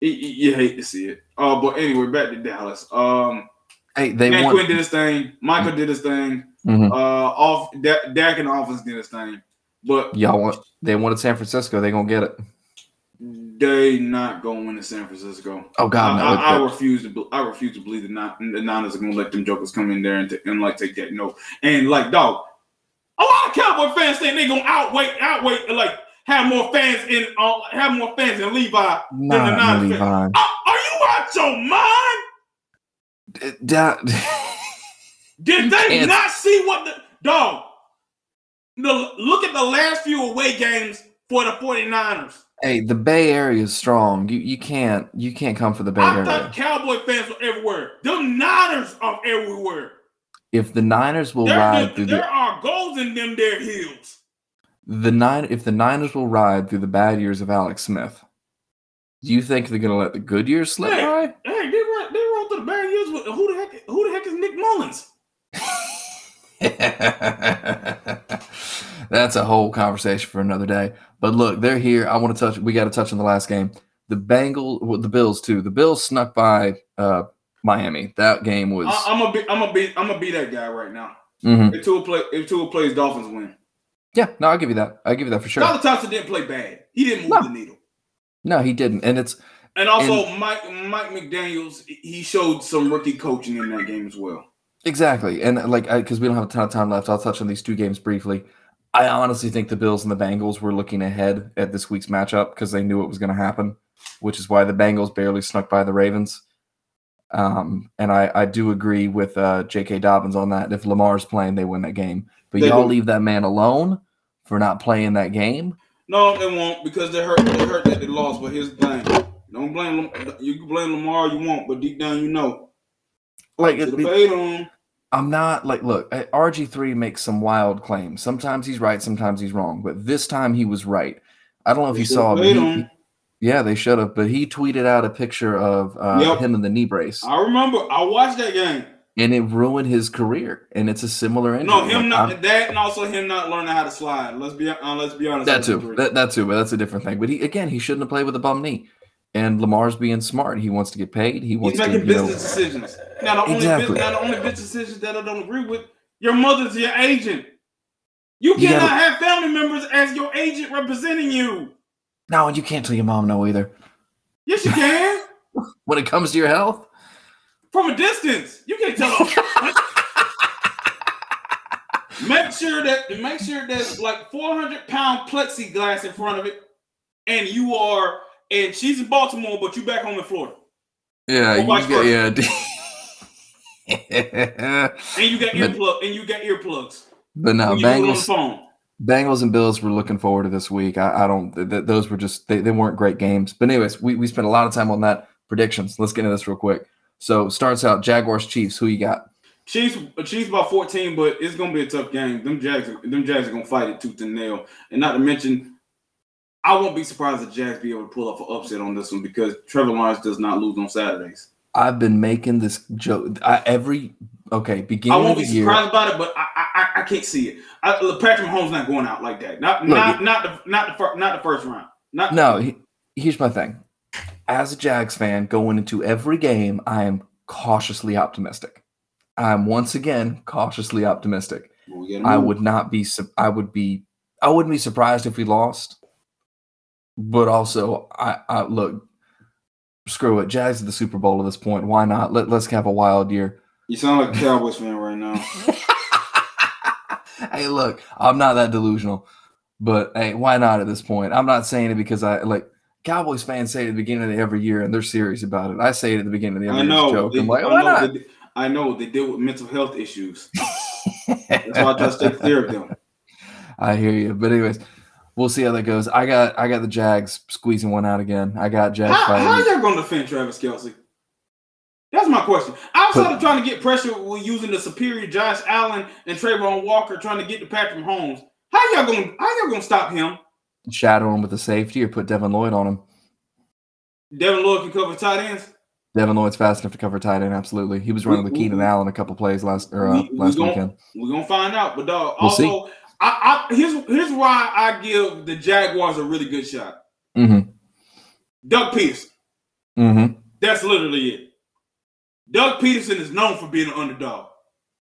You, you hate to see it. Uh, but anyway, back to Dallas. Um, hey, they Dan want- Quinn did his thing. Michael did his thing. Mm-hmm. Uh, off Dak in the office did his thing. But y'all want they wanted San Francisco. They gonna get it. They not going to San Francisco. Oh God, I, no, I, I refuse to. I refuse to believe that not the Niners are going to let them jokers come in there and, t- and like take that note. And like, dog, a lot of Cowboy fans think they going to outweigh, outweigh, like have more fans in, uh, have more fans in Levi than the Niners. Levi. Are, are you out your mind? That. Did they can't. not see what the dog? The, look at the last few away games for the 49ers. Hey, the Bay Area is strong. You you can't you can't come for the Bay I Area. thought Cowboy fans were everywhere. The Niners are everywhere. If the Niners will there, ride there, through there the, are goals in them there hills. The nine if the Niners will ride through the bad years of Alex Smith, do you think they're gonna let the good years slip hey, by? Hey, they run they run through the bad years who the heck who the heck is Nick Mullens? That's a whole conversation for another day. But look, they're here. I want to touch. We got to touch on the last game. The Bengals, well, the Bills too. The Bills snuck by uh, Miami. That game was. I, am gonna be. I'm gonna be. I'm gonna be that guy right now. Mm-hmm. If Tua play, if Tua plays, Dolphins win. Yeah, no, I'll give you that. I'll give you that for sure. Tyler Thompson didn't play bad. He didn't move no. the needle. No, he didn't, and it's. And also, and, Mike Mike McDaniel's he showed some rookie coaching in that game as well. Exactly, and like because we don't have a ton of time left, I'll touch on these two games briefly. I honestly think the Bills and the Bengals were looking ahead at this week's matchup because they knew it was going to happen, which is why the Bengals barely snuck by the Ravens. Um, and I, I do agree with uh, J.K. Dobbins on that. If Lamar's playing, they win that game. But they y'all do. leave that man alone for not playing that game. No, they won't because they hurt. They hurt that they lost. But here's the thing: Don't blame you can blame Lamar you want, but deep down you know. Like it, it, I'm not like look, RG3 makes some wild claims. Sometimes he's right, sometimes he's wrong, but this time he was right. I don't know if you saw him. Yeah, they should have, but he tweeted out a picture of uh, yep. him in the knee brace. I remember. I watched that game and it ruined his career. And it's a similar injury. No, him like, not I'm, that, and also him not learning how to slide. Let's be uh, let's be honest. That too. That, that too. But that's a different thing. But he again, he shouldn't have played with a bum knee. And Lamar's being smart. He wants to get paid. He wants He's making to, business know, decisions. Now the only exactly. business, now the only business decisions that I don't agree with. Your mother's your agent. You cannot you gotta, have family members as your agent representing you. No, and you can't tell your mom no either. Yes, you can. when it comes to your health, from a distance, you can't tell. Make sure that make sure there's like 400 pound plexiglass in front of it, and you are and she's in Baltimore, but you back home in Florida. Yeah, you got, yeah. and you got earplug and you got earplugs. But no, Bengals. Bengals and Bills were looking forward to this week. I, I don't. Th- those were just they, they weren't great games. But anyways, we we spent a lot of time on that predictions. Let's get into this real quick. So starts out Jaguars Chiefs. Who you got? Chiefs, Chiefs about 14, but it's gonna be a tough game. Them Jags, them Jags are gonna fight it tooth and nail. And not to mention, I won't be surprised if Jags be able to pull off an upset on this one because Trevor Lawrence does not lose on Saturdays. I've been making this joke I, every okay beginning. I won't be surprised about it, but I, I I can't see it. I, Patrick Mahomes not going out like that. Not Look, not not the not the not the first round. Not no. He, here's my thing. As a Jags fan, going into every game, I am cautiously optimistic. I'm once again cautiously optimistic. I would not be. I would be. I wouldn't be surprised if we lost. But also, I, I look. Screw it. Jags at the Super Bowl at this point. Why not? Let, let's have a wild year. You sound like a Cowboys fan right now. hey, look, I'm not that delusional, but hey, why not at this point? I'm not saying it because I like Cowboys fans say it at the beginning of every year and they're serious about it. I say it at the beginning of the every I know. joke. They, I'm like, why not? They, I know they deal with mental health issues. That's why I try to stay clear of them. I hear you, but anyways, we'll see how that goes. I got I got the Jags squeezing one out again. I got Jags. How, how are they going to defend Travis Kelce? That's my question. Outside of trying to get pressure with using the superior Josh Allen and Travon Walker, trying to get to Patrick Holmes, how y'all going? How y'all going to stop him? Shadow him with the safety or put Devin Lloyd on him. Devin Lloyd can cover tight ends. Devin Lloyd's fast enough to cover tight end. Absolutely, he was running with Keenan Allen a couple plays last or uh, we, last gonna, weekend. We're gonna find out, but dog. We'll also, I, I, here's here's why I give the Jaguars a really good shot. Mm-hmm. Doug Pederson. Mm-hmm. That's literally it. Doug Pederson is known for being an underdog.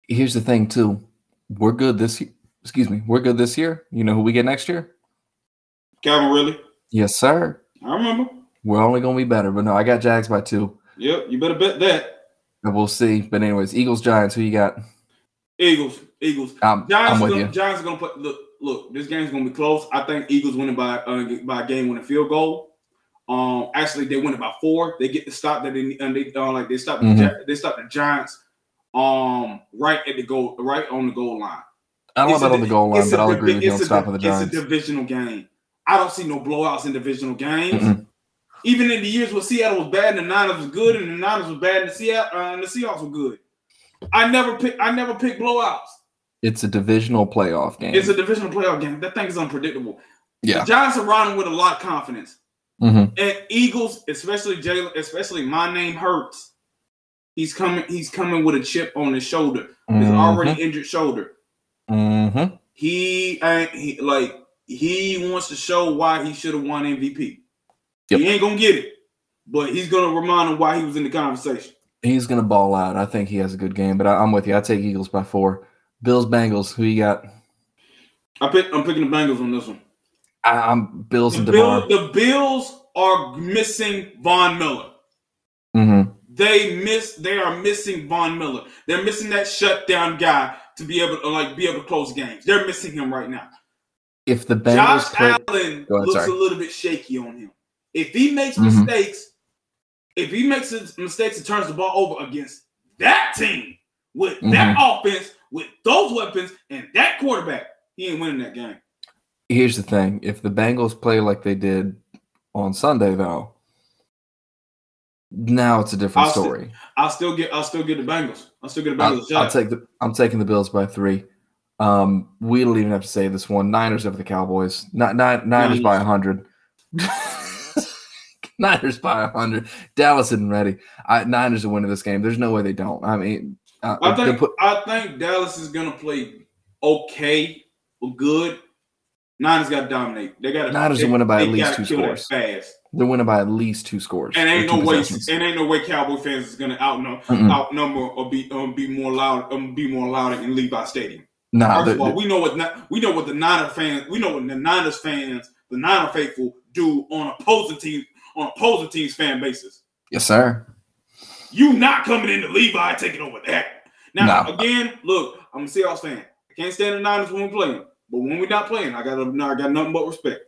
Here's the thing, too. We're good this year. Excuse me. We're good this year. You know who we get next year? Calvin Ridley. Yes, sir. I remember. We're only gonna be better, but no, I got Jags by two. Yep, you better bet that. we'll see. But anyways, Eagles Giants. Who you got? Eagles. Eagles. I'm, Giants. I'm with gonna, you. Giants are gonna play. Look, look. This game's gonna be close. I think Eagles winning by uh, by a game winning field goal. Um, actually, they win it by four. They get the stop that they and they uh, like they stop mm-hmm. the, they stop the Giants. Um, right at the goal, right on the goal line. I don't know about on the goal line, but I'll agree with you on stopping the Giants. It's a divisional game. I don't see no blowouts in divisional games. Mm-mm. Even in the years where Seattle was bad and the Niners was good, and the Niners was bad and the Seattle uh, and the Seahawks were good. I never pick. I never pick blowouts. It's a divisional playoff game. It's a divisional playoff game. That thing is unpredictable. Yeah, the Giants are riding with a lot of confidence. Mm-hmm. And Eagles, especially Jalen, especially my name hurts. He's coming. He's coming with a chip on his shoulder. Mm-hmm. His already injured shoulder. Mm-hmm. He, he like he wants to show why he should have won MVP. Yep. He ain't gonna get it, but he's gonna remind him why he was in the conversation. He's gonna ball out. I think he has a good game, but I, am with you. I take Eagles by four. Bills Bengals. Who you got? I pick. I'm picking the Bengals on this one. I, am Bills the and Bill, The Bills are missing Von Miller. Mm-hmm. They miss. They are missing Von Miller. They're missing that shutdown guy to be able to like be able to close games. They're missing him right now. If the Bengals Josh play, Allen ahead, looks sorry. a little bit shaky on him. If he makes mm-hmm. mistakes, if he makes his mistakes and turns the ball over against that team with mm-hmm. that offense, with those weapons, and that quarterback, he ain't winning that game. Here's the thing: if the Bengals play like they did on Sunday, though, Now it's a different I'll story. Still, I'll still get. I'll still get the Bengals. I'll still get the Bengals. I'll, I'll take the. I'm taking the Bills by three. Um, we don't even have to say this one. Niners over the Cowboys. Not nine, Niners by hundred. Niners by hundred. Dallas isn't ready. I, Niners are winning this game. There's no way they don't. I mean, uh, I think put, I think Dallas is gonna play okay or good. Niners got to dominate. They got Niners they, are winning by at least two scores. Fast. They're winning by at least two scores. And ain't no way. And ain't no way Cowboy fans is gonna outnumber, outnumber or be um, be more loud, um, be more loud in Levi Stadium. Nah, First of all, we know what we know what the Niners fans, we know what the Niners fans, the Niner faithful do on opposing teams on opposing teams fan bases. Yes, sir. You not coming into Levi taking over that. Now nah. again, look, I'm a Seahawks fan. I can't stand the Niners when we play them, but when we're not playing, I got I got nothing but respect.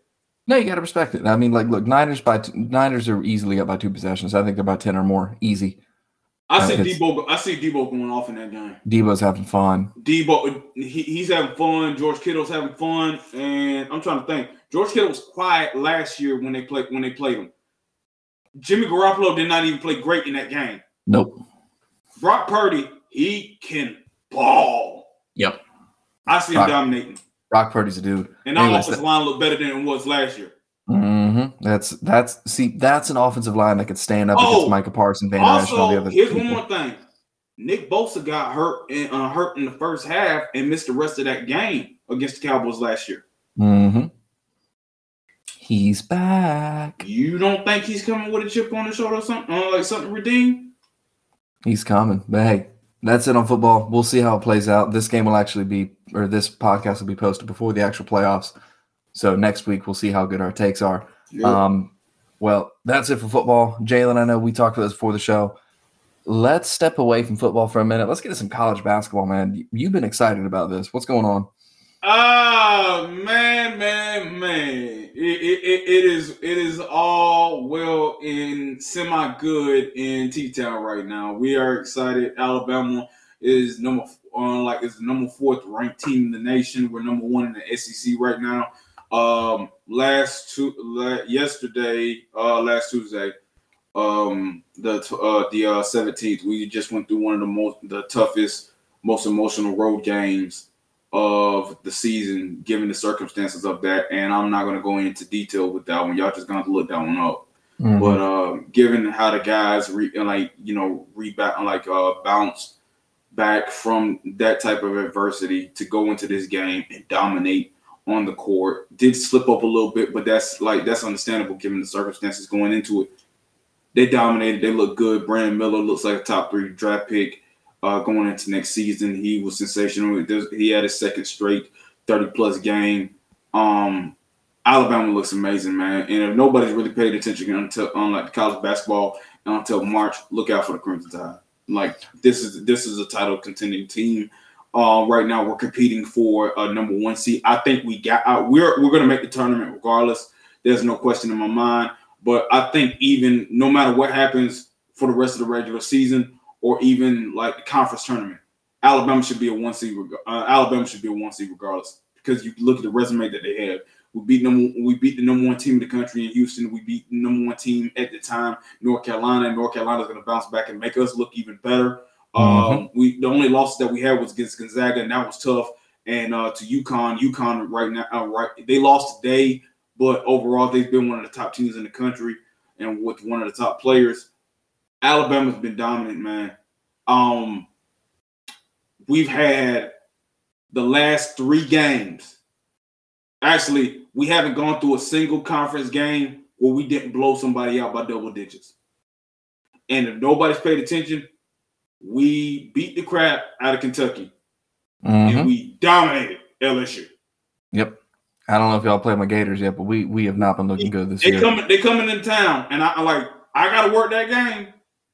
No, you got to respect it. I mean, like, look, Niners by Niners are easily up by two possessions. I think they're about ten or more, easy. I uh, see Deebo. I see Deebo going off in that game. Deebo's having fun. Deebo, he, he's having fun. George Kittle's having fun, and I'm trying to think. George Kittle was quiet last year when they played when they played him. Jimmy Garoppolo did not even play great in that game. Nope. Brock Purdy, he can ball. Yep. I see him dominating. Brock Purdy's a dude. And our offensive line looked better than it was last year. Mm-hmm. That's that's see that's an offensive line that could stand up oh, against Micah Parsons, Van also, all the other. Here's people. one more thing: Nick Bosa got hurt and uh, hurt in the first half and missed the rest of that game against the Cowboys last year. Mm-hmm. He's back. You don't think he's coming with a chip on his shoulder or something? Uh, like something redeemed? He's coming. But hey, that's it on football. We'll see how it plays out. This game will actually be, or this podcast will be posted before the actual playoffs. So next week we'll see how good our takes are. Yep. Um, well, that's it for football. Jalen, I know we talked about this before the show. Let's step away from football for a minute. Let's get to some college basketball, man. You've been excited about this. What's going on? Oh man, man, man! It, it, it is it is all well in semi good in T Town right now. We are excited. Alabama is number uh, like is the number fourth ranked team in the nation. We're number one in the SEC right now. Um, last two la- yesterday, uh, last Tuesday, um, the uh, the uh, seventeenth, we just went through one of the most the toughest, most emotional road games of the season, given the circumstances of that. And I'm not going to go into detail with that one. Y'all just going to look that one up. Mm-hmm. But uh, given how the guys re- like you know rebound like uh, bounce back from that type of adversity to go into this game and dominate on the court, did slip up a little bit, but that's like that's understandable given the circumstances going into it. They dominated. They look good. Brandon Miller looks like a top three draft pick uh, going into next season. He was sensational. He had his second straight 30 plus game. Um, Alabama looks amazing, man. And if nobody's really paid attention until on like college basketball until March, look out for the Crimson Tide. Like this is this is a title contending team. Uh, right now, we're competing for a number one seed. I think we got uh, we're we're gonna make the tournament regardless. There's no question in my mind. But I think even no matter what happens for the rest of the regular season, or even like the conference tournament. Alabama should be a one seed. Uh, Alabama should be a one seed regardless because you look at the resume that they have. We beat them. We beat the number one team in the country in Houston. We beat the number one team at the time, North Carolina. And North Carolina is going to bounce back and make us look even better. Mm-hmm. Um, we the only loss that we had was against Gonzaga, and that was tough. And uh, to UConn, UConn right now, uh, right they lost today, but overall they've been one of the top teams in the country and with one of the top players. Alabama's been dominant, man. Um, we've had the last three games. Actually, we haven't gone through a single conference game where we didn't blow somebody out by double digits. And if nobody's paid attention, we beat the crap out of Kentucky mm-hmm. and we dominated LSU. Yep. I don't know if y'all play my Gators yet, but we we have not been looking good this they year. Coming, they coming in town, and I, I like I got to work that game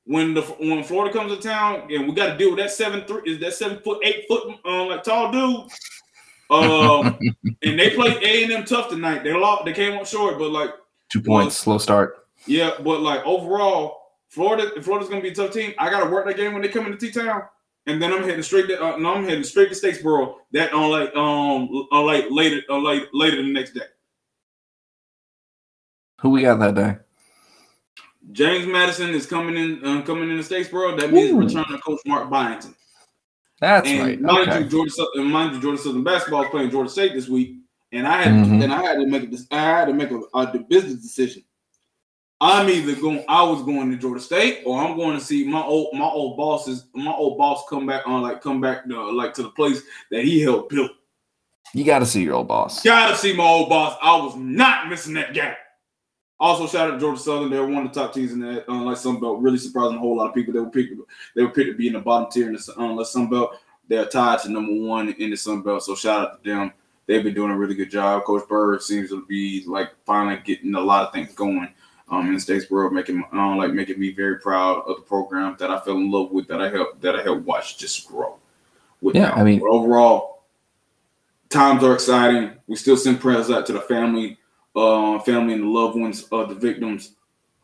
when the when Florida comes to town and we got to deal with that seven three is that seven foot eight foot um, like tall dude. Um, and they played A and M tough tonight. They lost. They came up short, but like two points, slow start. Yeah, but like overall, Florida Florida's gonna be a tough team. I got to work that game when they come into T town, and then I'm heading straight to uh, no, I'm heading straight to Statesboro. That on like um on like later on like later the next day. Who we got that day? James Madison is coming in, uh, coming in the Statesboro. That means Ooh. return to Coach Mark Byington. That's and right. Mind okay. you, Georgia, mind you, Georgia Southern basketball is playing Georgia State this week, and I had mm-hmm. and I had to make a, I had to make a, a business decision. I'm either going, I was going to Georgia State, or I'm going to see my old my old bosses, my old boss come back on, like come back to, like to the place that he helped build. You got to see your old boss. Got to see my old boss. I was not missing that game. Also, shout out to Georgia Southern. They were one of the top teams in that, uh, like Sun Belt. Really surprising a whole lot of people. They were picked. They were picked to be in the bottom tier in the uh, Sun Belt. They're tied to number one in the Sun Belt. So shout out to them. They've been doing a really good job. Coach Burg seems to be like finally getting a lot of things going um, in the Statesboro, making uh, like making me very proud of the program that I fell in love with, that I helped that I helped watch just grow. With yeah, I mean, but overall, times are exciting. We still send prayers out to the family uh, family and the loved ones of the victims.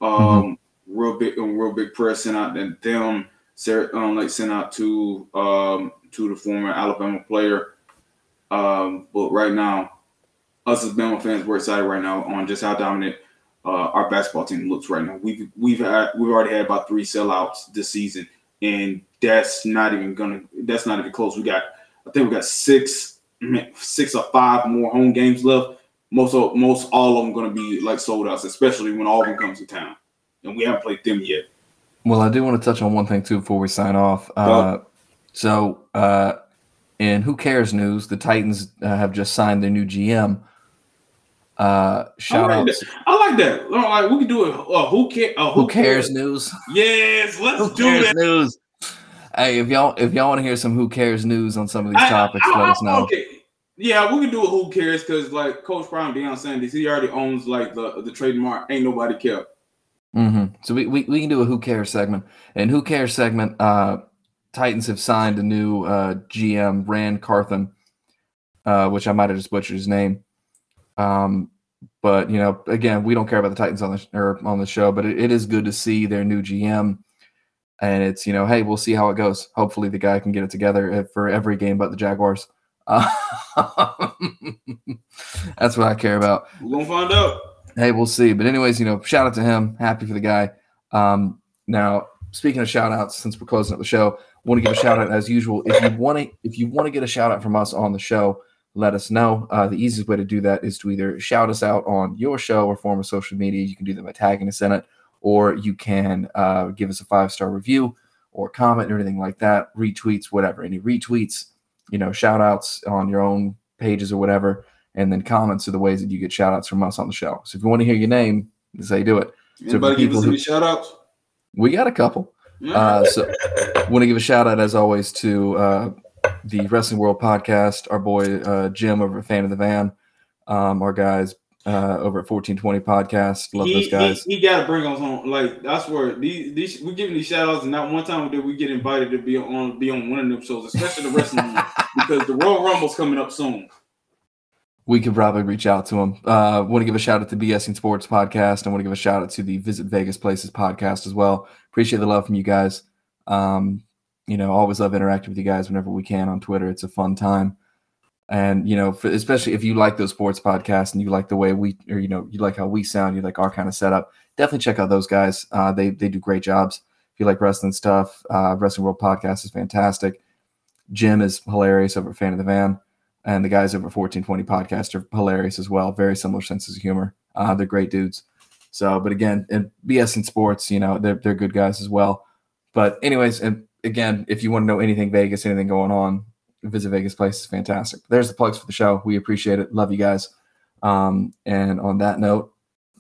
Um, mm-hmm. real big, um, real big prayer sent out to them. Um, like sent out to um, to the former Alabama player. Um, but right now, us as Bama fans, we're excited right now on just how dominant uh, our basketball team looks right now. We've we've had we've already had about three sellouts this season, and that's not even gonna that's not even close. We got I think we got six six or five more home games left most of most all of them going to be like sold out, especially when Auburn comes to town, and we haven't played them yet. Well, I do want to touch on one thing too before we sign off. Uh, so, uh, in who cares news, the Titans uh, have just signed their new GM. Uh, shout out! I like that. Like we can do it. Uh, who, care, uh, who, who cares, cares news? Yes, let's who do that. News. Hey, if y'all if y'all want to hear some who cares news on some of these topics, I, I, let us know. Okay, yeah, we can do a who cares because like Coach Brown, Deion Sanders, he already owns like the the trademark. Ain't nobody care. Mm-hmm. So we, we we can do a who cares segment, and who cares segment. Uh, Titans have signed a new uh, GM, Ran Carthon, uh, which I might have just butchered his name. Um, but you know, again, we don't care about the Titans on the or on the show, but it, it is good to see their new GM. And it's you know, hey, we'll see how it goes. Hopefully, the guy can get it together for every game but the Jaguars. Uh, that's what I care about. We're gonna find out. Hey, we'll see. But anyways, you know, shout out to him. Happy for the guy. Um, now, speaking of shout outs, since we're closing up the show, want to give a shout out as usual. If you want to, if you want to get a shout out from us on the show, let us know. Uh, the easiest way to do that is to either shout us out on your show or form of social media. You can do that by tagging us in it, or you can uh, give us a five star review or comment or anything like that. Retweets, whatever. Any retweets, you know, shout outs on your own pages or whatever, and then comments are the ways that you get shout outs from us on the show. So if you want to hear your name, that's how you do it. Anybody so give us any shout outs? We got a couple. Uh, so want to give a shout out as always to uh, the Wrestling World podcast, our boy uh, Jim over at Fan of the Van, um, our guys uh, over at 1420 podcast. Love he, those guys. He, he got to bring us on. Like that's where these, these we giving these shout outs, and not one time did we get invited to be on be on one of them shows, especially the wrestling one, because the Royal Rumble's coming up soon. We could probably reach out to him. Uh, want to give a shout out to BSing Sports podcast. I want to give a shout out to the Visit Vegas Places podcast as well. Appreciate the love from you guys. Um, you know, always love interacting with you guys whenever we can on Twitter. It's a fun time and you know for, especially if you like those sports podcasts and you like the way we or you know you like how we sound you like our kind of setup definitely check out those guys. Uh, they they do great jobs. If you like wrestling stuff uh, wrestling world podcast is fantastic. Jim is hilarious over fan of the van. And the guys over 1420 podcast are hilarious as well. Very similar senses of humor. Uh, they're great dudes. So but again and bs in sports you know they're, they're good guys as well. But anyways and again if you want to know anything vegas anything going on visit Vegas Place is fantastic. There's the plugs for the show. We appreciate it. Love you guys. Um, and on that note,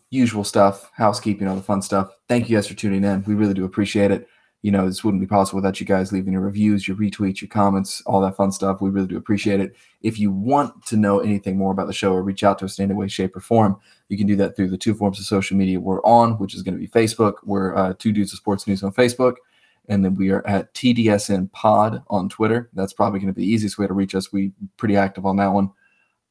usual stuff, housekeeping, all the fun stuff. Thank you guys for tuning in. We really do appreciate it. You know, this wouldn't be possible without you guys leaving your reviews, your retweets, your comments, all that fun stuff. We really do appreciate it. If you want to know anything more about the show or reach out to us in any way, shape, or form, you can do that through the two forms of social media we're on, which is going to be Facebook. We're uh, Two Dudes of Sports News on Facebook and then we are at TDSN Pod on Twitter. That's probably going to be the easiest way to reach us. We pretty active on that one.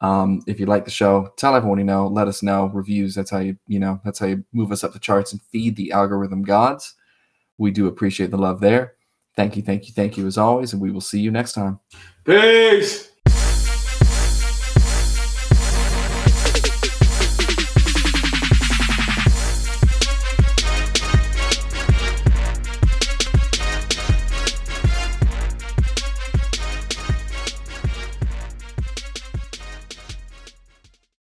Um, if you like the show, tell everyone you know. Let us know reviews. That's how you you know that's how you move us up the charts and feed the algorithm gods. We do appreciate the love there. Thank you, thank you, thank you as always, and we will see you next time. Peace.